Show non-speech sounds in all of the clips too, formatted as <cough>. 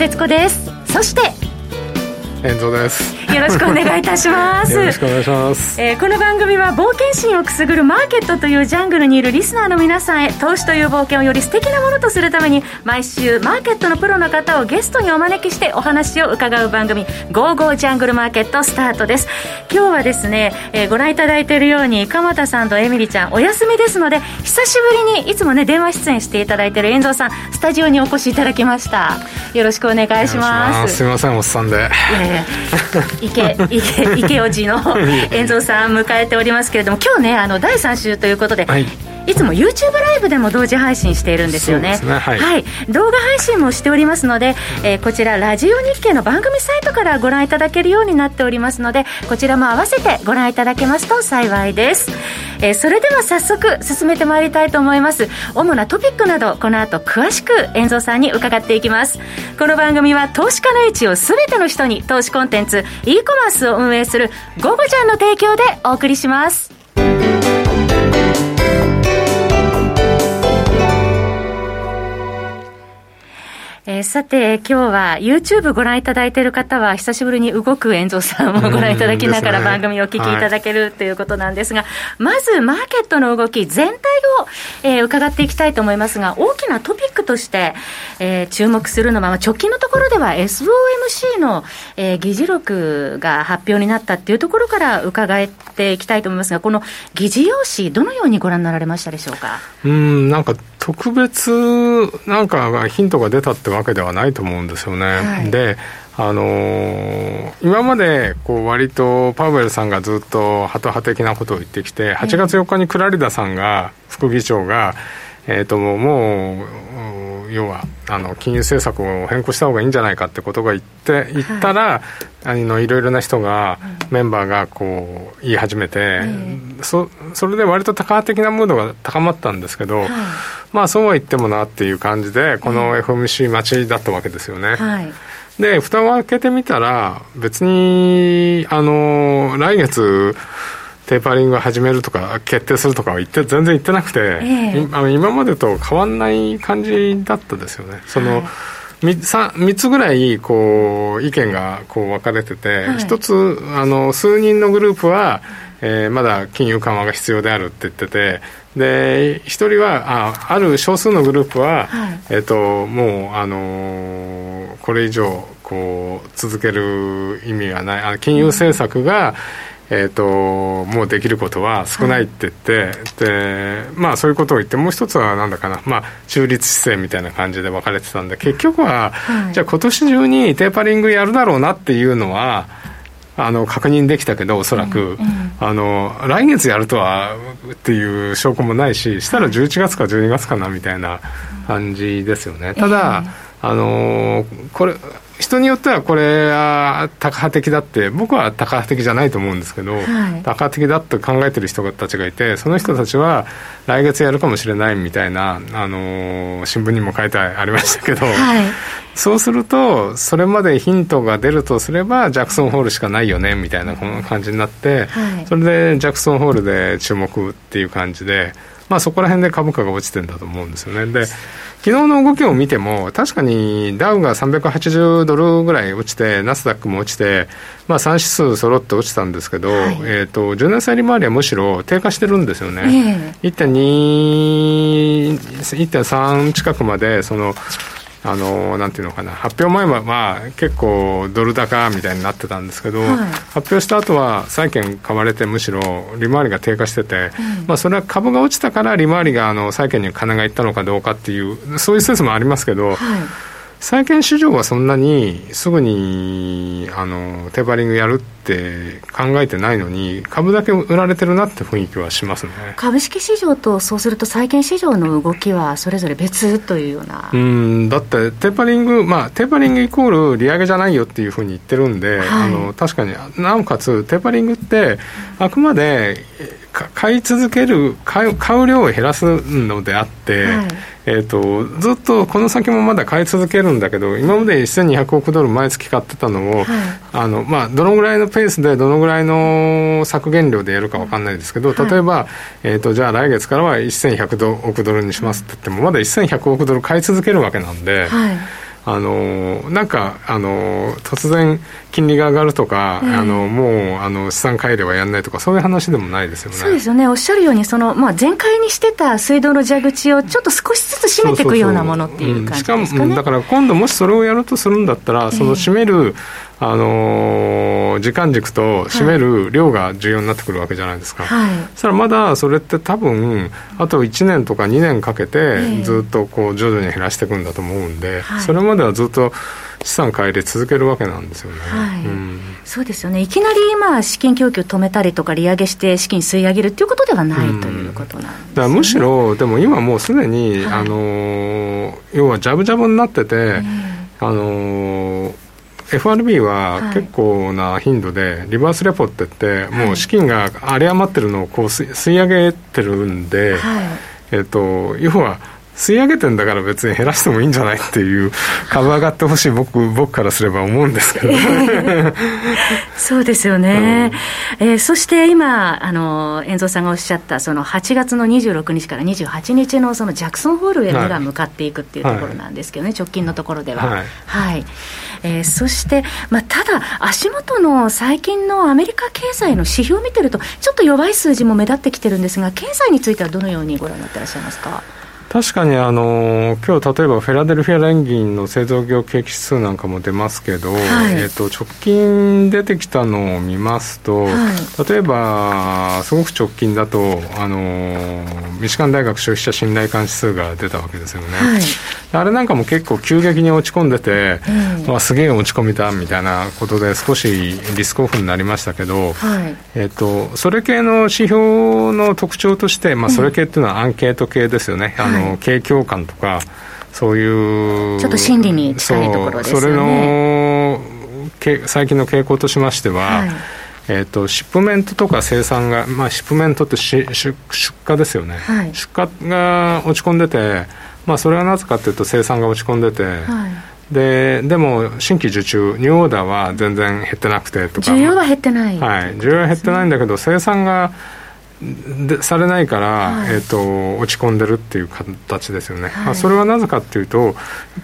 節子です。そして遠藤です。よろしくお願いいたします。よろしくお願いします、えー、この番組は冒険心をくすぐるマーケットというジャングルにいるリスナーの皆さんへ投資という冒険をより素敵なものとするために毎週マーケットのプロの方をゲストにお招きしてお話を伺う番組「ゴーゴージャングルマーケット」スタートです。今日はですね、えー、ご覧いただいているように鎌田さんとエミリちゃんお休みですので久しぶりにいつもね電話出演していただいている遠藤さんスタジオにお越しいただきました。よろしくお願いします。す。みませんおっさんで。いや池池池おじの <laughs> 遠藤さん迎えておりますけれども今日ねあの第3週ということで、はいいつも YouTube ライブでも同時配信しているんですよね、ね。はい、はい、動画配信もしておりますので、えー、こちらラジオ日経の番組サイトからご覧いただけるようになっておりますのでこちらも合わせてご覧いただけますと幸いです、えー、それでは早速進めてまいりたいと思います。主なトピックなどこの後詳しく遠蔵さんに伺っていきます。この番組は投資家の位置を全ての人に投資コンテンツ e コマースを運営する「ゴゴちゃん」の提供でお送りしますえー、さて、今日は YouTube ご覧いただいている方は、久しぶりに動く遠藤さんをご覧いただきながら番組をお聞きいただける、ということなんですが、まずマーケットの動き全体を、えー、伺っていきたいと思いますが、大きなトピックとして、えー、注目するのは、直近のところでは SOMC の、えー、議事録が発表になったっていうところから伺っていきたいと思いますが、この議事要旨、どのようにご覧になられましたでしょうか？うんなんか特別なんかがヒントが出たってわけではないと思うんですよね。はい、であのー、今までこう割とパウエルさんがずっとハト派的なことを言ってきて、8月4日にクラリダさんが、副議長が、えー、ともう要はあの金融政策を変更した方がいいんじゃないかってことが言って言ったら、はい、あのいろいろな人が、メンバーがこう言い始めて、そそれで割と高派的なムードが高まったんですけど、はい、まあそうは言ってもなっていう感じでこの FMC 待ちだったわけですよね。はい。で蓋を開けてみたら別にあの来月テーパリングを始めるとか決定するとかは言って全然言ってなくて、えー、今までと変わんない感じだったですよね。その、はい 3, 3, つぐらいこう意見がこう分かれてて、はい、1つあの数人のグループは、えー、まだ金融緩和が必要であるって言っててで1人はあある少数のグループは、はい、えーと、もう、あのー、これ以上こう続ける意味がない。あの金融政策が、うんえーと、もうできることは少ないって言って、はい、でまあ、そういうことを言ってもう一つはなんだかな、まあ、中立姿勢みたいな感じで分かれてたんで結局は、はい、じゃあ今年中にテーパリングやるだろうなっていうのはあの確認できたけどおそらく、うんうん、あの来月やるとはっていう証拠もないししたら11月か12月かなみたいな感じですよね。ただ、えー、あのこれ人によってはこれはタカ派的だって僕はタカ派的じゃないと思うんですけど、はい、タカ派的だと考えてる人たちがいてその人たちは来月やるかもしれないみたいな、あの新聞にも書いてありましたけど、はい、そうするとそれまでヒントが出るとすればジャクソンホールしかないよねみたいなこの感じになって、はい、それでジャクソンホールで注目っていう感じで。まあ、そこら辺で株価が落ちてるんだと思うんですよね。で昨日の動きを見ても、確かにダウが380ドルぐらい落ちて、ナスダックも落ちて、まあ、3指数揃って落ちたんですけど、はい、えーと、10年債利回りはむしろ低下してるんですよね。えー、1.2、1.3近くまで、その、あのなんていうのかな。発表前はまあ結構ドル高みたいになってたんですけど、はい、発表した後は債券買われてむしろ利回りが低下してて、うん、まあそれは株が落ちたから利回りがあの債券に金がいったのかどうかっていうそういう説もありますけど、はい債券市場はそんなにすぐにあのテーパリングやるって考えてないのに株だけ売られてるなって雰囲気はしますね。株式市場とそうすると債券市場の動きはそれぞれ別というような。うん。だってテーパリングまあテーパリングイコール利上げじゃないよっていうふうに言ってるんで、はい、あの確かになおかつテーパリングってあくまで買い続ける買う買う量を減らすのであって、はい。えーと、ずっとこの先もまだ買い続けるんだけど今まで1200億ドル毎月買ってたのを、はい、あのまあ、どのぐらいのペースでどのぐらいの削減量でやるか分かんないですけど、例えば、はい、えーと、じゃあ来月からは1100億ドルにしますって言ってもまだ1100億ドル買い続けるわけなんで。はい。あのなんかあの突然金利が上がるとか、えー、あのもうあの資産改良はやらないとかそういう話でもないですよね。そうですよね。おっしゃるようにその、まあ、全開にしてた水道の蛇口をちょっと少しずつ閉めていくようなものっていう感じですか、ね、しかもだから今度もしそれをやるとするんだったらその閉める、えーあのー、時間軸と占める量が重要になってくるわけじゃないですか、はい、そしたらまだそれって多分あと1年とか2年かけてずっとこう徐々に減らしていくんだと思うんで、はい、それまではずっと資産買い入れ続けるわけなんですよね、はい。うん、そうですよね。いきなり今資金供給止めたりとか利上げして資金吸い上げるっていうことではない、うん、ということなんです、ね、だむしろでも今もうすでに、あのー、要はジャブジャブになってて、あのー FRB は結構な頻度でリバースレポって言って、もう資金が有り余ってるのをこう吸い上げてるんで、えっと、要は吸い上げてんだから別に減らしてもいいんじゃないっていう <laughs> 株上がってほしい僕僕からすれば思うんですけど、<laughs> そうですよね、うん、えー、そして今あの遠藤さんがおっしゃったその8月の26日から28日のそのジャクソンホールへ目が向かっていくっていうところなんですけどね、はい、直近のところでは。はい、はい。えー、そして、まあ、ただ、足元の最近のアメリカ経済の指標を見てると、ちょっと弱い数字も目立ってきてるんですが、経済についてはどのようにご覧になってらっしゃいますか？確かにあの今日例えばフェラデルフィア連銀の製造業景気指数なんかも出ますけど、はい、えー、と直近出てきたのを見ますと、はい、例えばすごく直近だとあのミシガン大学消費者信頼感指数が出たわけですよね、はい、あれなんかも結構急激に落ち込んでて、うん、すげえ落ち込みたみたいなことで少しリスクオフになりましたけど、えーと、それ系の指標の特徴として、まあ、それ系っていうのはアンケート系ですよね、うん、あのの景況感とかそういうちょっと心理に近いところですよね。それの最近の傾向としましては、はい、えーと、シップメントとか生産が、まあ、シップメントって出出荷ですよね、はい、出荷が落ち込んでて、まあ、それはなぜかというと生産が落ち込んでて、はい、ででも新規受注ニューオーダーは全然減ってなくてとか。需要は減ってない、はい、需要は減ってないんだけど生産がでされないから、はい、えーと、落ち込んでるっていう形ですよね、はい、まあ、それはなぜかっていうとやっ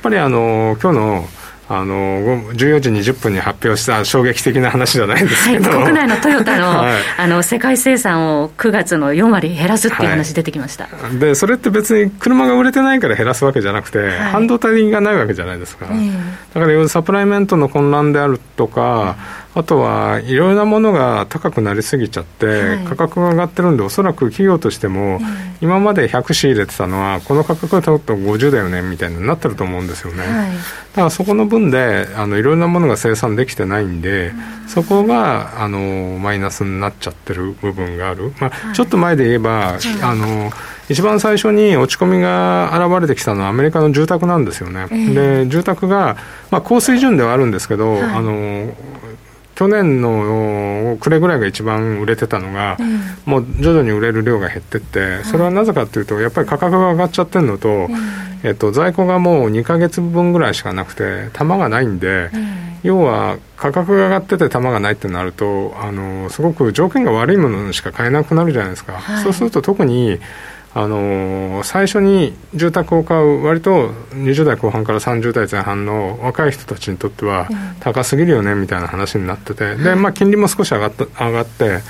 ぱりあの今日のあの14時20分に発表した衝撃的な話じゃないんですけど、はい、国内のトヨタの <laughs> はい、あの世界生産を9月の4割減らすっていう話出てきました、はい、でそれって別に車が売れてないから減らすわけじゃなくて、半導体がないわけじゃないですか、だからサプライメントの混乱であるとか、あとはいろいろなものが高くなりすぎちゃって、はい、価格が上がってるんで、おそらく企業としても、今まで100仕入れてたのは、この価格だと50だよねみたいになってると思うんですよね。はい、だからそこの分であのいろいろなものが生産できてないんで、うん、そこがあのマイナスになっちゃってる部分がある、まあ、はい、ちょっと前で言えば、あの一番最初に落ち込みが現れてきたのはアメリカの住宅なんですよね。えー、で住宅が、まあ、高水準ではあるんですけど、あの去年の暮れぐらいが一番売れてたのが、うん、もう徐々に売れる量が減ってって、それはなぜかというと、やっぱり価格が上がっちゃってるのと、うん、えっと、在庫がもう2か月分ぐらいしかなくて、玉がないんで、うん、要は価格が上がってて玉がないってなると、あのすごく条件が悪いものしか買えなくなるじゃないですか。はい、そうすると特にあの最初に住宅を買う割と20代後半から30代前半の若い人たちにとっては高すぎるよねみたいな話になってて、で、まあ、金利も少し上がった上がって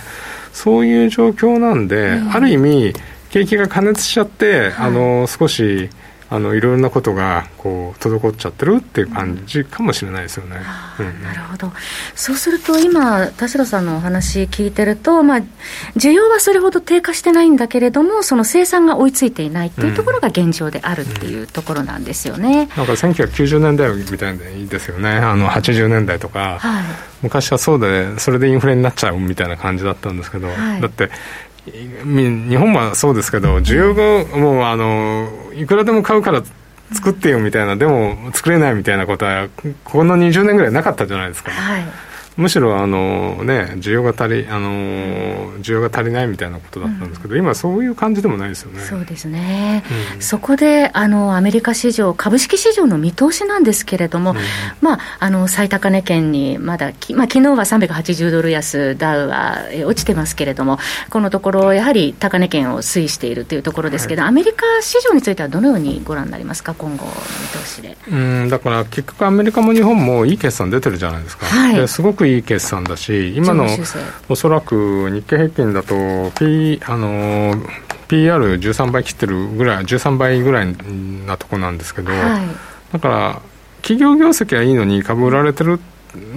そういう状況なんで、ある意味景気が過熱しちゃって、あの少しあのいろいろなことがこう滞っちゃってるっていう感じかもしれないですよね。うん、なるほど。そうすると今田代さんのお話聞いてると、まあ、需要はそれほど低下してないんだけれどもその生産が追いついていないっていうところが現状であるっていうところなんですよね。うん。うん、なんか1990年代みたいでいいですよね。あの80年代とか、はい、昔はそうでそれでインフレになっちゃうみたいな感じだったんですけど、はい、だって日本はそうですけど需要がもうあのいくらでも買うから作ってよみたいなでも作れないみたいなことはこの20年ぐらいなかったじゃないですか、はい、むしろあの、ね、需要が足りあの需要が足りないみたいなことだったんですけど、うん、今、そういう感じでもないですよね。そうですね、うん、そこであのアメリカ市場、株式市場の見通しなんですけれども、うん、まあ、あの最高値圏にまだ、きまあ昨日は380ドル安、ダウは落ちてますけれども、このところ、やはり高値圏を推移しているというところですけど、はい、アメリカ市場についてはどのようにご覧になりますか、今後の見通しで。うん。だから結局、アメリカも日本もいい決算出てるじゃないですか。はい、すごくいい決算だし、今のおそらく日経平均だと、P、あの PR13 倍切ってるぐらい、13倍ぐらいなとこなんですけど、はい、だから、企業業績はいいのに株売られてる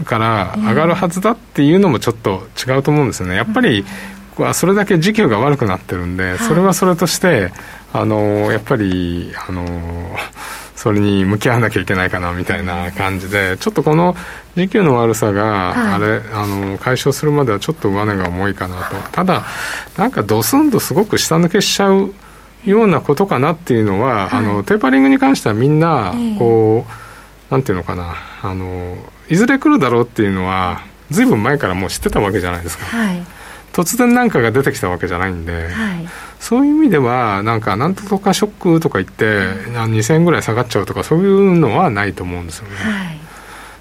から上がるはずだっていうのもちょっと違うと思うんですよね。やっぱり、それだけ時給が悪くなってるんで、それはそれとして、あのやっぱり、あのそれに向き合わなきゃいけないかなみたいな感じで、ちょっとこの時給の悪さが、あれ、はい、あの解消するまではちょっと上値が重いかなと、ただ、なんかドスンとすごく下抜けしちゃうようなことかなっていうのは、はい、あのテーパリングに関してはみんな、こう、えー、なんていうのかな、あのいずれ来るだろうっていうのは、ずいぶん前からもう知ってたわけじゃないですか。はい突然何かが出てきたわけじゃないんで、はい、そういう意味では、なんか、なんとかショックとか言って、2000円ぐらい下がっちゃうとか、そういうのはないと思うんですよね。はい、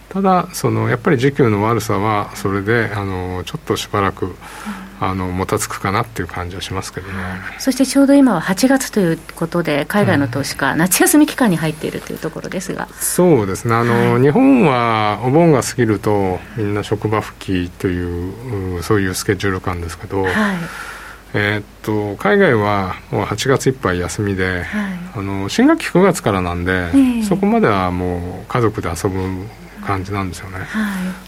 ただその、やっぱり需給の悪さは、それであのちょっとしばらく、うんあのもたつくかなっていう感じはしますけどね。そしてちょうど今は8月ということで、海外の投資家、うん、夏休み期間に入っているというところですが。そうですね。あの、はい、日本はお盆が過ぎると、みんな職場復帰という、そういうスケジュール感ですけど。はい。えー、っと海外はもう8月いっぱい休みで、はい、あの新学期9月からなんで、えー、そこまではもう家族で遊ぶ感じなんですよね、はい、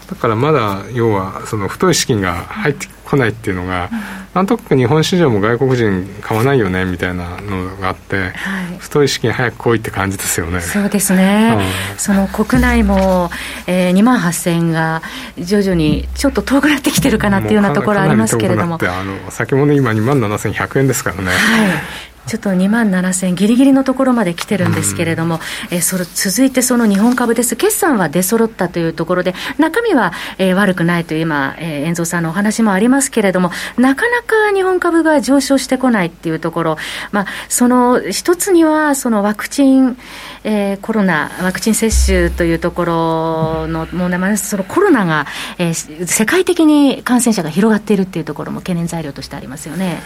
だからまだ要はその太い資金が入ってこないっていうのが、うん、なんとなく日本市場も外国人買わないよねみたいなのがあって、はい、太い資金早く来いって感じですよね。そうですね、うん、その国内も、えー、2万8000円が徐々にちょっと遠くなってきてるかなっていうようなところありますけれども。あの先物今2万7100円ですからね、はいちょっと2万7000ぎりぎりのところまで来てるんですけれども、うん、えそれ続いてその日本株です、決算は出揃ったというところで、中身は、えー、悪くないという今、えー、遠蔵さんのお話もありますけれども、なかなか日本株が上昇してこないっていうところ、まあ、その一つには、そのワクチン、えー、コロナ、ワクチン接種というところの問題もあります、そのコロナが、えー、世界的に感染者が広がっているっていうところも懸念材料としてありますよね。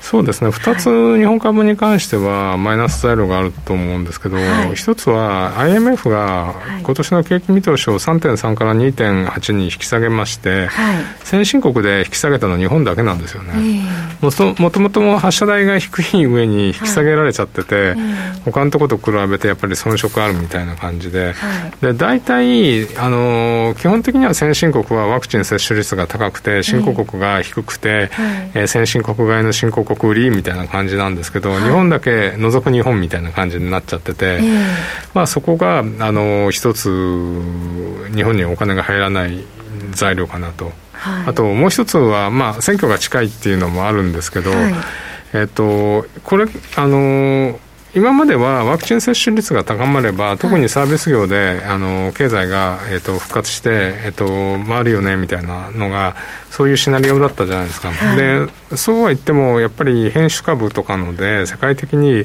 そうですね、2つ日本株に関してはマイナス材料があると思うんですけど、はい、1つは IMF が今年の景気見通しを3.3から2.8に引き下げまして、はい、先進国で引き下げたのは日本だけなんですよね。えー、もともと発射台が低い上に引き下げられちゃってて、はい。えー、他のところと比べてやっぱり遜色あるみたいな感じで、はい、で大体あの、基本的には先進国はワクチン接種率が高くて、新興国が低くて、えー、先進国外の新興国売りみたいな感じなんですけど、はい、日本だけ除く日本みたいな感じになっちゃってて、えー、まあ、そこがあの一つ日本にお金が入らない材料かなと、はい、あともう一つは、まあ、選挙が近いっていうのもあるんですけど、はい、えっと、これあの今まではワクチン接種率が高まれば、特にサービス業で、あの経済が、えーと、復活して、えーと、回るよねみたいなのが、そういうシナリオだったじゃないですか、はい、でそうは言っても、やっぱり変種株とかので、世界的に、い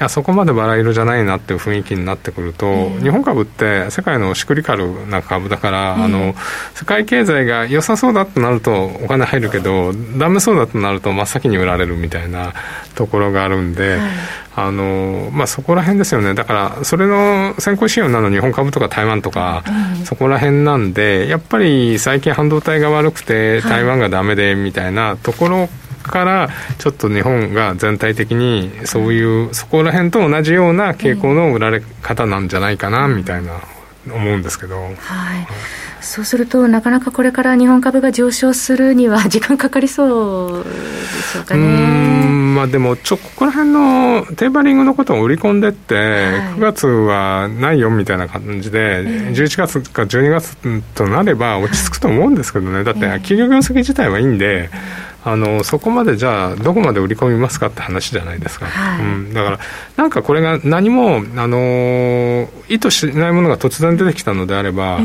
や、そこまでバラ色じゃないなっていう雰囲気になってくると、えー、日本株って世界のシクリカルな株だから、えー、あの世界経済が良さそうだとなるとお金入るけど、だめそうだとなると真っ先に売られるみたいなところがあるんで、はいあのまあ、そこら辺ですよね、だからそれの先行資料なの日本株とか台湾とか、うん、そこら辺なんで、やっぱり最近、半導体が悪くて、台湾がだめでみたいなところから、ちょっと日本が全体的にそういう、そこら辺と同じような傾向の売られ方なんじゃないかなみたいな、思うんですけど。はいそうすると、なかなかこれから日本株が上昇するには時間かかりそうでしょうかね。まあでも、ちょ、ここら辺のテーパリングのことを売り込んでって、はい、9月はないよみたいな感じで、11月か12月となれば落ち着くと思うんですけどね、だって企業業績自体はいいんで、あのそこまでじゃあどこまで売り込みますかって話じゃないですか、はい、うん、だからなんかこれが何も、あの意図しないものが突然出てきたのであれば、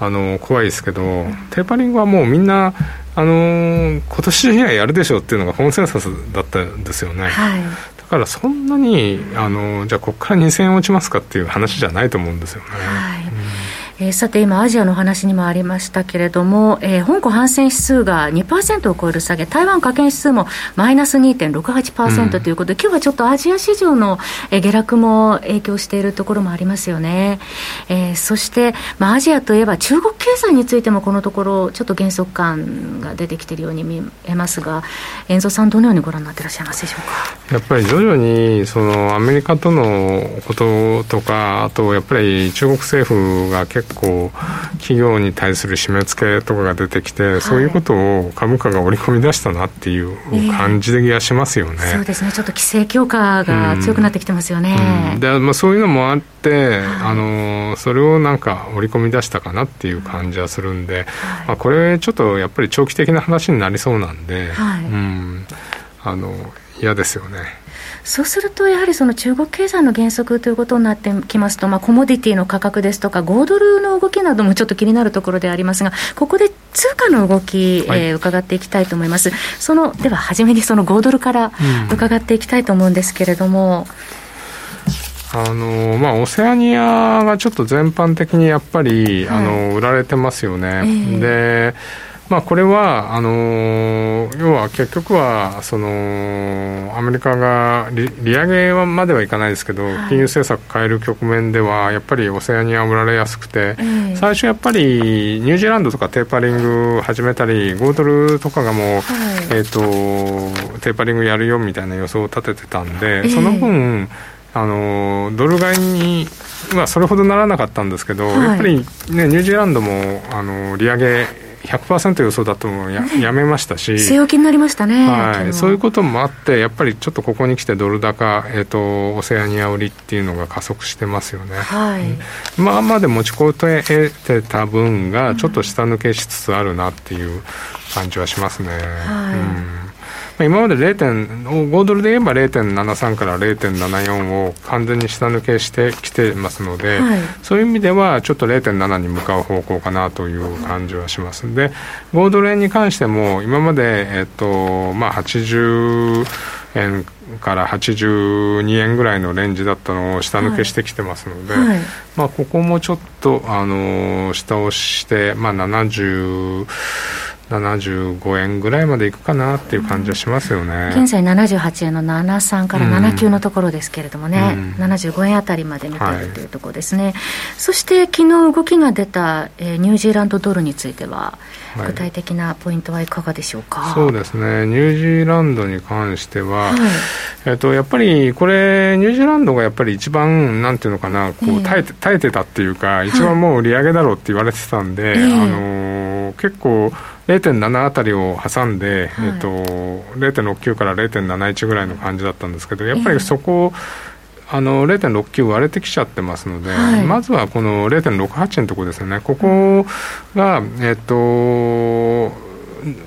あの怖いですけど、テーパリングはもうみんなあの今年中にはやるでしょうっていうのがコンセンサスだったんですよね、はい、だからそんなにあのじゃあここから2000円落ちますかっていう話じゃないと思うんですよね。はいえー、さて今アジアの話にもありましたけれども、えー、香港反戦指数が2%を超える下げ台湾加権指数もマイナス2.68%ということで、うん、今日はちょっとアジア市場の、えー、下落も影響しているところもありますよね、えー、そして、まあ、アジアといえば中国経済についてもこのところちょっと減速感が出てきているように見えますが遠藤さんどのようにご覧になっていらっしゃいますでしょうか？やっぱり徐々にそのアメリカとのこととかあとやっぱり中国政府が結構企業に対する締め付けとかが出てきて、はい、そういうことを株価が織り込み出したなっていう感じがしますよね、えー、そうですね。ちょっと規制強化が強くなってきてますよね、うん。うん、でまあ、そういうのもあって、はい、あのそれをなんか織り込み出したかなっていう感じはするんで、はい、まあ、これちょっとやっぱり長期的な話になりそうなんで、うん、あの嫌ですよね。そうすると、やはりその中国経済の減速ということになってきますと、まあ、コモディティの価格ですとか、5ドルの動きなどもちょっと気になるところでありますが、ここで通貨の動き、はい、えー、伺っていきたいと思います。そのでは、初めにその5ドルから伺っていきたいと思うんですけれども。あのまあ、オセアニアがちょっと全般的にやっぱり、はい、あの売られてますよね。えー、でまあ、これはあの要は結局はそのアメリカが利利上げはまではいかないですけど、はい、金融政策変える局面ではやっぱりオセアニア売られやすくて、えー、最初やっぱりニュージーランドとかテーパリング始めたり5ドルとかがもう、はい、えーと、テーパリングやるよみたいな予想を立ててたんで、えー、その分あのドル買いにはそれほどならなかったんですけど、はい、やっぱり、ね、ニュージーランドもあの利上げ100%予想だとや <laughs> やめましたし。据え置きになりましたね、はい、そういうこともあってやっぱりちょっとここに来てドル高、えーと、オセアニア売りっていうのが加速してますよね、はい、まあまで持ちこててた分がちょっと下抜けしつつあるなっていう感じはしますね、はい、うん今まで5ドルで言えば0.73から0.74を完全に下抜けしてきてますので、はい、そういう意味ではちょっと0.7に向かう方向かなという感じはします。で5ドル円に関しても今まで、えっとまあ、80円から82円ぐらいのレンジだったのを下抜けしてきてますので、はい。はい、まあ、ここもちょっと、あの下押して、まあ、70 75円ぐらいまでいくかなっていう感じはしますよね、現在78円の73から79のところですけれどもね、うん、75円あたりまで見ているというところですね、はい、そして昨日動きが出た、えー、ニュージーランドドルについては、具体的なポイントはいかがでしょうか、そうですね、ニュージーランドに関しては、はい、えーと、やっぱりこれ、ニュージーランドがやっぱり一番、なんていうのかな、こう耐え。て、えー、耐えてたっていうか、一番もう売り上げだろうって言われてたんで、あのー、結構、0.7あたりを挟んで、はい、えーと、0.69から0.71ぐらいの感じだったんですけど、やっぱりそこを、あの0.69割れてきちゃってますので、はい、まずはこの0.68のところですよね、ここが、えっ、ー、と、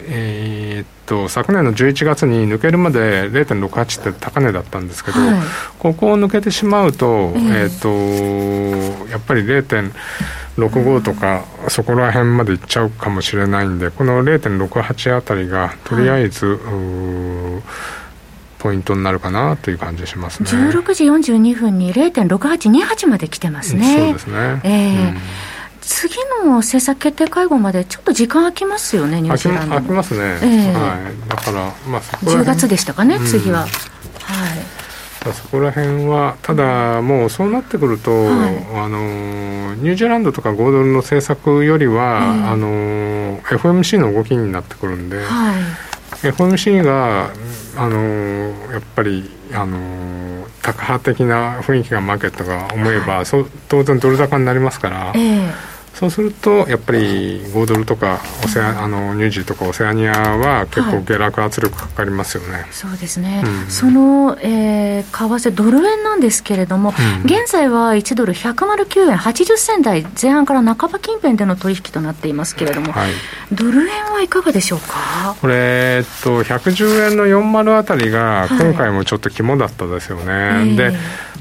えー、っと昨年の11月に抜けるまで0.68って高値だったんですけど、はい、ここを抜けてしまうと、えー、えー、っとやっぱり0.68 65とか、そこら辺までいっちゃうかもしれないんで、この0.68あたりが、とりあえず、はい、ポイントになるかなという感じしますね。16時42分に0.6828まで来てますね。そうですね、えー、うん。次の政策決定会合までちょっと時間空きますよね、ニュージーランド空きますね、えー、はい、だから、まあ、そこ10月でしたかね、次は。はいそこら辺はただもうそうなってくると、はい、あのニュージーランドとか5ドルの政策よりは、えー、あの FMC の動きになってくるんで、はい、FMC があのやっぱりあのタカ派的な雰囲気がマーケットが思えば、はい、そ当然ドル高になりますから、えーそうするとやっぱり5ドルとかオセアあのニュージーとかオセアニアは結構下落圧力かかりますよね、はい、そうですね、うん、その、えー、為替ドル円なんですけれども、うん、現在は1ドル109円80銭台前半から半ば近辺での取引となっていますけれども、はい、ドル円はいかがでしょうか？これ、えっと、110円の40あたりが今回もちょっと肝だったですよね、はい、で、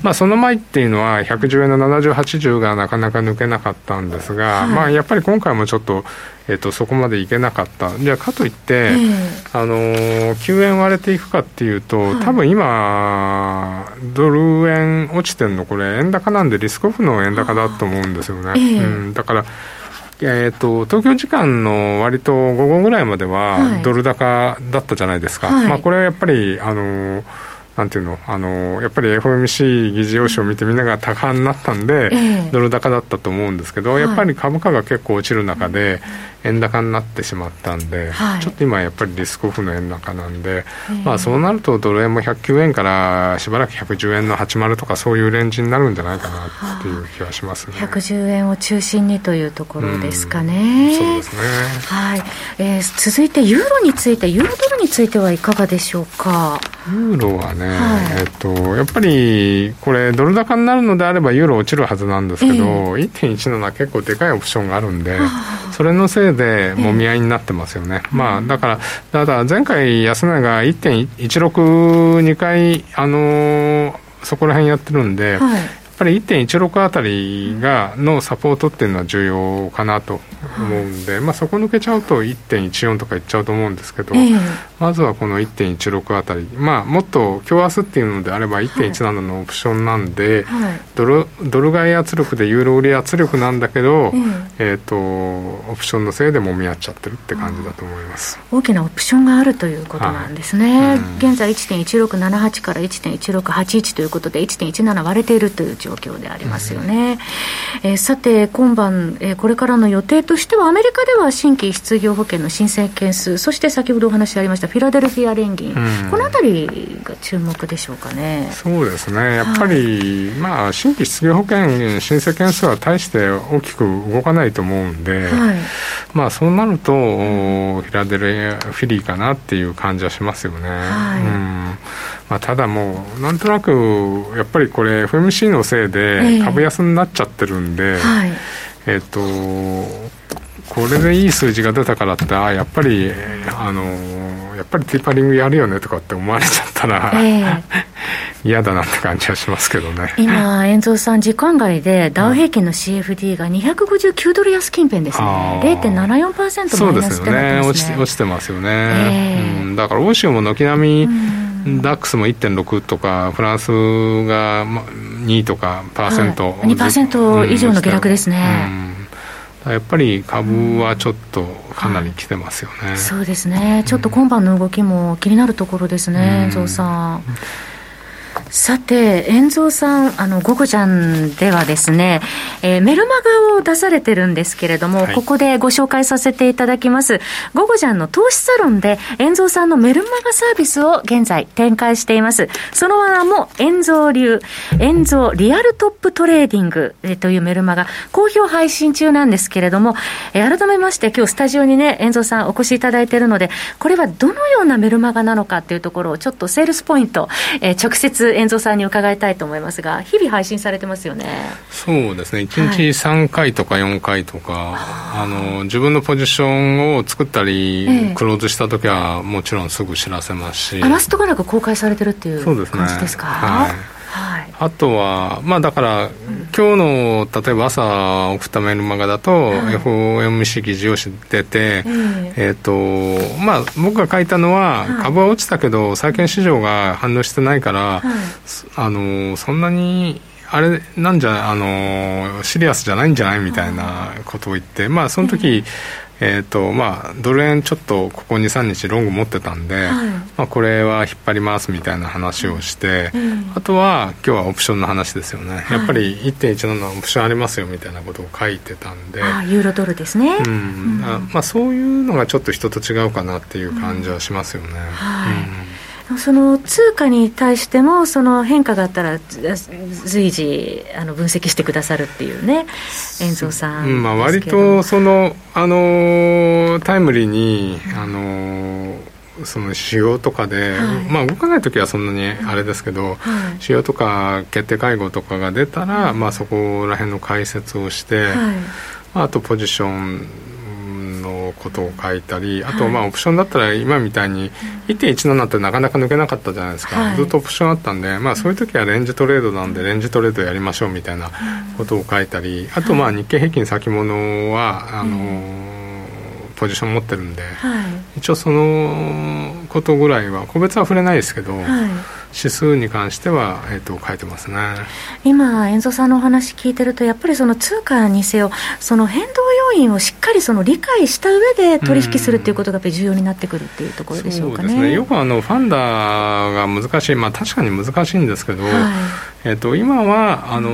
まあ、その前っていうのは110円の70、80がなかなか抜けなかったんですが、はい、まあ、やっぱり今回もちょっと、えーと、そこまでいけなかった、じゃあかといって、えー、あの9円割れていくかっていうと、はい、多分今、ドル円落ちてるの、これ、円高なんで、リスクオフの円高だと思うんですよね。えー、うん、だからえーと、東京時間の割と午後ぐらいまではドル高だったじゃないですか、はい、まあ、これはやっぱりあのーなんていうの、あのやっぱり FOMC 議事要旨を見てみんなが高になったんで、ドル高だったと思うんですけど、やっぱり株価が結構落ちる中で、円高になってしまったんで、はい、ちょっと今やっぱりリスクオフの円高なんで、まあ、そうなるとドル円も109円からしばらく110円の80とかそういうレンジになるんじゃないかなっていう気はしますね。110円を中心にというところですかね、うそうですね、はい。えー、続いてユーロについてユーロドルについてはいかがでしょうか？ユーロはね、はい、えっと、やっぱりこれドル高になるのであればユーロ落ちるはずなんですけど、えー、1.17結構でかいオプションがあるんでそれのせいでもみ合いになってますよね、まあ、だから、ただ前回、安値が1.16、2回、あのー、そこら辺やってるんで、はいぱり1.16あたりがのサポートっていうのは重要かなと思うんで、まあ、そこ抜けちゃうと1.14とかいっちゃうと思うんですけど、えー、まずはこの1.16あたり、まあ、もっと今日明日っていうのであれば1.17のオプションなんで、はい、ドルドル買い圧力でユーロ売り圧力なんだけど、えー、えーとオプションのせいでもみ合っちゃってるって感じだと思います。大きなオプションがあるということなんですね、はい。うん、現在1.1678から1.1681ということで1.17割れているという状状況でありますよね、うん、えー、さて今晩、えー、これからの予定としてはアメリカでは新規失業保険の申請件数そして先ほどお話ありましたフィラデルフィア連銀、うん、この辺りが注目でしょうかね。そうですね。やっぱり、はい、まあ新規失業保険申請件数は大して大きく動かないと思うんで、はい、まあそうなると、フィラデルフィリーかなっていう感じはしますよね、はい、うんまあ、ただもう、なんとなく、やっぱりこれ、FMC のせいで株安になっちゃってるんで、えっと、これでいい数字が出たからって、あやっぱり、あのやっぱりティーパリングやるよねとかって思われちゃったら、えー、<laughs> 嫌だなって感じはしますけどね。今、遠蔵さん、時間外でダウ平均の CFD が259ドル安近辺ですね、0.74%マイナスってなってますね。そうですよね。落ち落ちてますよね、えー、うん、だから欧州も軒並み、うんダックスも1.6とか、フランスが2とかパーセント、はい、2%以上の下落ですね。うん、やっぱり株はちょっとかなり来てますよね、はい、そうですね、ちょっと今晩の動きも気になるところですね、ゾウさん。さて、遠蔵さん、あの、ゴゴジャンではですね、えー、メルマガを出されてるんですけれども、はい、ここでご紹介させていただきます。ゴゴジャンの投資サロンで、遠蔵さんのメルマガサービスを現在展開しています。その名も、遠蔵流、遠蔵リアルトップトレーディングというメルマガ、好評配信中なんですけれども、えー、改めまして今日スタジオにね、遠蔵さんお越しいただいているので、これはどのようなメルマガなのかっていうところをちょっとセールスポイント、えー、直接遠蔵さんに伺いたいと思いますが、日々配信されてますよね。そうですね、1日3回とか4回とか、はい、あの自分のポジションを作ったり、ええ、クローズしたときは、もちろんすぐ知らせますし、余すとこなく公開されてるっていう感じですか？はいはい、あとは、まあ、だから、今日の例えば朝送ったメルマガだと、はい、FOMC 議事要旨出て、えー、とまあ、僕が書いたのは、株は落ちたけど、債券市場が反応してないから、あのそんなにあれなんじゃあのシリアスじゃないんじゃないみたいなことを言って、まあ、その時、えーとまあ、ドル円ちょっとここ23日ロング持ってたんで、はい、まあ、これは引っ張りますみたいな話をして、うん、あとは今日はオプションの話ですよね、はい、やっぱり1.17のオプションありますよみたいなことを書いてたんで。あユーロドルですね、うん、うん、まあ、そういうのがちょっと人と違うかなっていう感じはしますよね。はい、うんその通貨に対してもその変化があったら随時あの分析してくださるっていうね遠蔵さん、まあ、割とそのあのタイムリーにあのその仕様とかで、はい、まあ動かない時はそんなにあれですけど、はい、仕様とか決定会合とかが出たら、まあ、そこら辺の解説をして、はい、あとポジションのことを書いたりあとまあオプションだったら今みたいに1.17ってなかなか抜けなかったじゃないですか、はい、ずっとオプションあったんで、まあ、そういう時はレンジトレードなんでレンジトレードやりましょうみたいなことを書いたりあとまあ日経平均先物はあのポジション持ってるんで、はい、一応そのことぐらいは個別は触れないですけど、はい、指数に関しては、えーと、書いてますね。今、遠藤さんのお話聞いてると、やっぱりその通貨にせよ、その変動要因をしっかりその理解した上で取引するっていうことがやっぱり重要になってくるっていうところでしょうかね。そうですね。よくあのファンダーが難しい、まあ、確かに難しいんですけど、はい。えっと、今はあの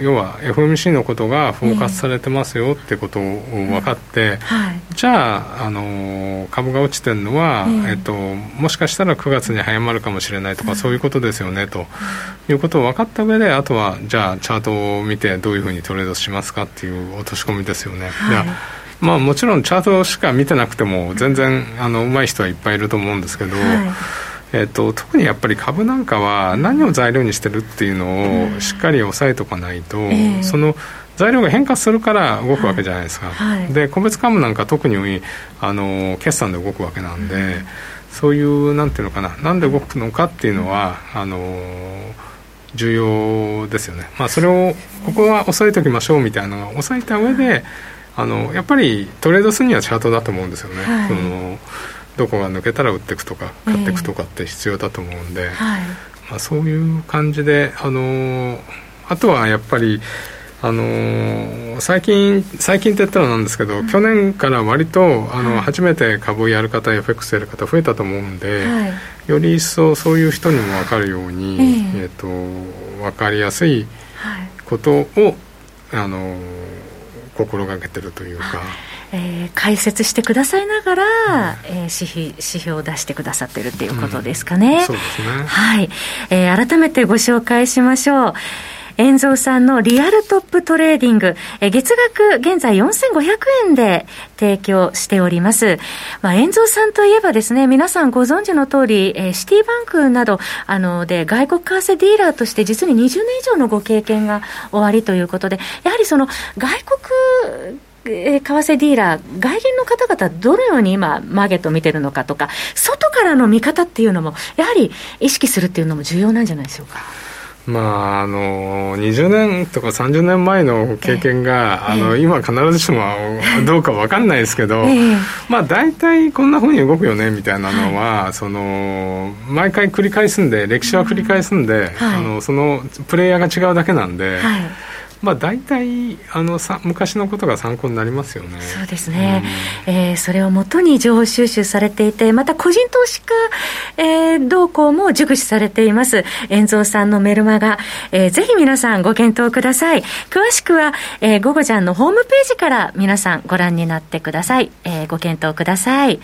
要は FMC のことがフォーカスされてますよってことを分かって、はい、じゃああの株が落ちてるのは、えっと、もしかしたら9月に早まるかもしれないとか、そういうことですよねということを分かった上であとはじゃあチャートを見てどういうふうにトレードしますかっていう落とし込みですよね。はい。まあ、もちろんチャートしか見てなくても全然あの上手い人はいっぱいいると思うんですけど、はい。えっと、特にやっぱり株なんかは何を材料にしてるっていうのをしっかり押さえておかないと、えー、その材料が変化するから動くわけじゃないですか、はい。はい、で個別株なんか特にあの決算で動くわけなんで、うん、そういうなんていうのかななんで動くのかっていうのはあの重要ですよね、まあ、それをここは押さえておきましょうみたいなのを押さえた上であのやっぱりトレードするにはチャートだと思うんですよね。はい、そのどこが抜けたら売っていくとか買っていくとかって必要だと思うんで、えーはい、まあ、そういう感じで、あのー、あとはやっぱり、あのー、最近最近って言ったらなんですけど、うん、去年から割とあの、はい、初めて株をやる方 FX やる方増えたと思うんで、はい、より一層そういう人にも分かるように、えー、えーと分かりやすいことを、あの心がけてるというか。えー、解説してくださいながら、えー、指標指標を出してくださってるっていうことですかね。うん、そうですね。はい、えー。改めてご紹介しましょう。遠蔵さんのリアルトップトレーディング、え月額現在4500円で提供しております。まあ、遠蔵さんといえばですね、皆さんご存知の通り、えシティバンクなど、あの、で、外国為替ディーラーとして実に20年以上のご経験がおありということで、やはりその、外国為替ディーラー、外銀の方々、どのように今、マーケットを見てるのかとか、外からの見方っていうのも、やはり意識するっていうのも重要なんじゃないでしょうか。まあ、あの20年とか30年前の経験が、えー、あの今必ずしもどうか分かんないですけど、えー、まあ大体こんなふうに動くよねみたいなのは、はい、その毎回繰り返すんで歴史は繰り返すんで、はい、あのそのプレイヤーが違うだけなんで。はいまあ、大体あのさ昔のことが参考になりますよねそうですね、うん、えー、それをもとに情報収集されていて、また個人投資家、えー、動向も熟知されています、遠蔵さんのメルマガ、えー、ぜひ皆さんご検討ください。詳しくは、えー、ゴゴジャンのホームページから皆さんご覧になってください。えー、ご検討ください。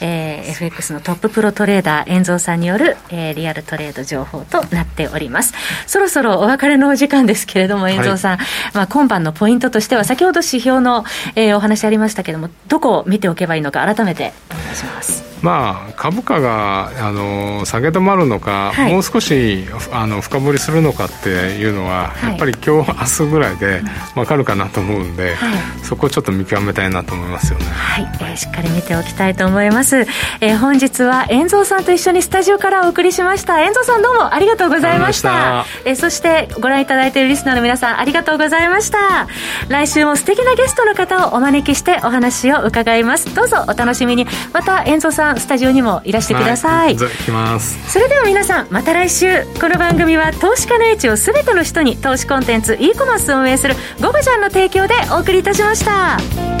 えー、FX のトッププロトレーダー、遠蔵さんによる、えー、リアルトレード情報となっております。そろそろお別れのお時間ですけれども、遠蔵さん、さん、まあ、今晩のポイントとしては、先ほど指標の、えー、お話ありましたけれども、どこを見ておけばいいのか、改めてお願いします。まあ、株価があの下げ止まるのか、はい、もう少しあの深掘りするのかっていうのは、はい、やっぱり今日明日ぐらいで分かるかなと思うんで、はい、そこをちょっと見極めたいなと思いますよね、はい。えー、しっかり見ておきたいと思います、えー、本日は遠蔵さんと一緒にスタジオからお送りしました。遠蔵さんどうもありがとうございました。えー、そしてご覧いただいているリスナーの皆さんありがとうございました。来週も素敵なゲストの方をお招きしてお話を伺います。どうぞお楽しみに。また遠蔵さんんスタジオにもいらしてください、はい、それでは皆さんまた来週。この番組は投資家の位置を全ての人に投資コンテンツ e コマースを運営する「ゴゴジャン」の提供でお送りいたしました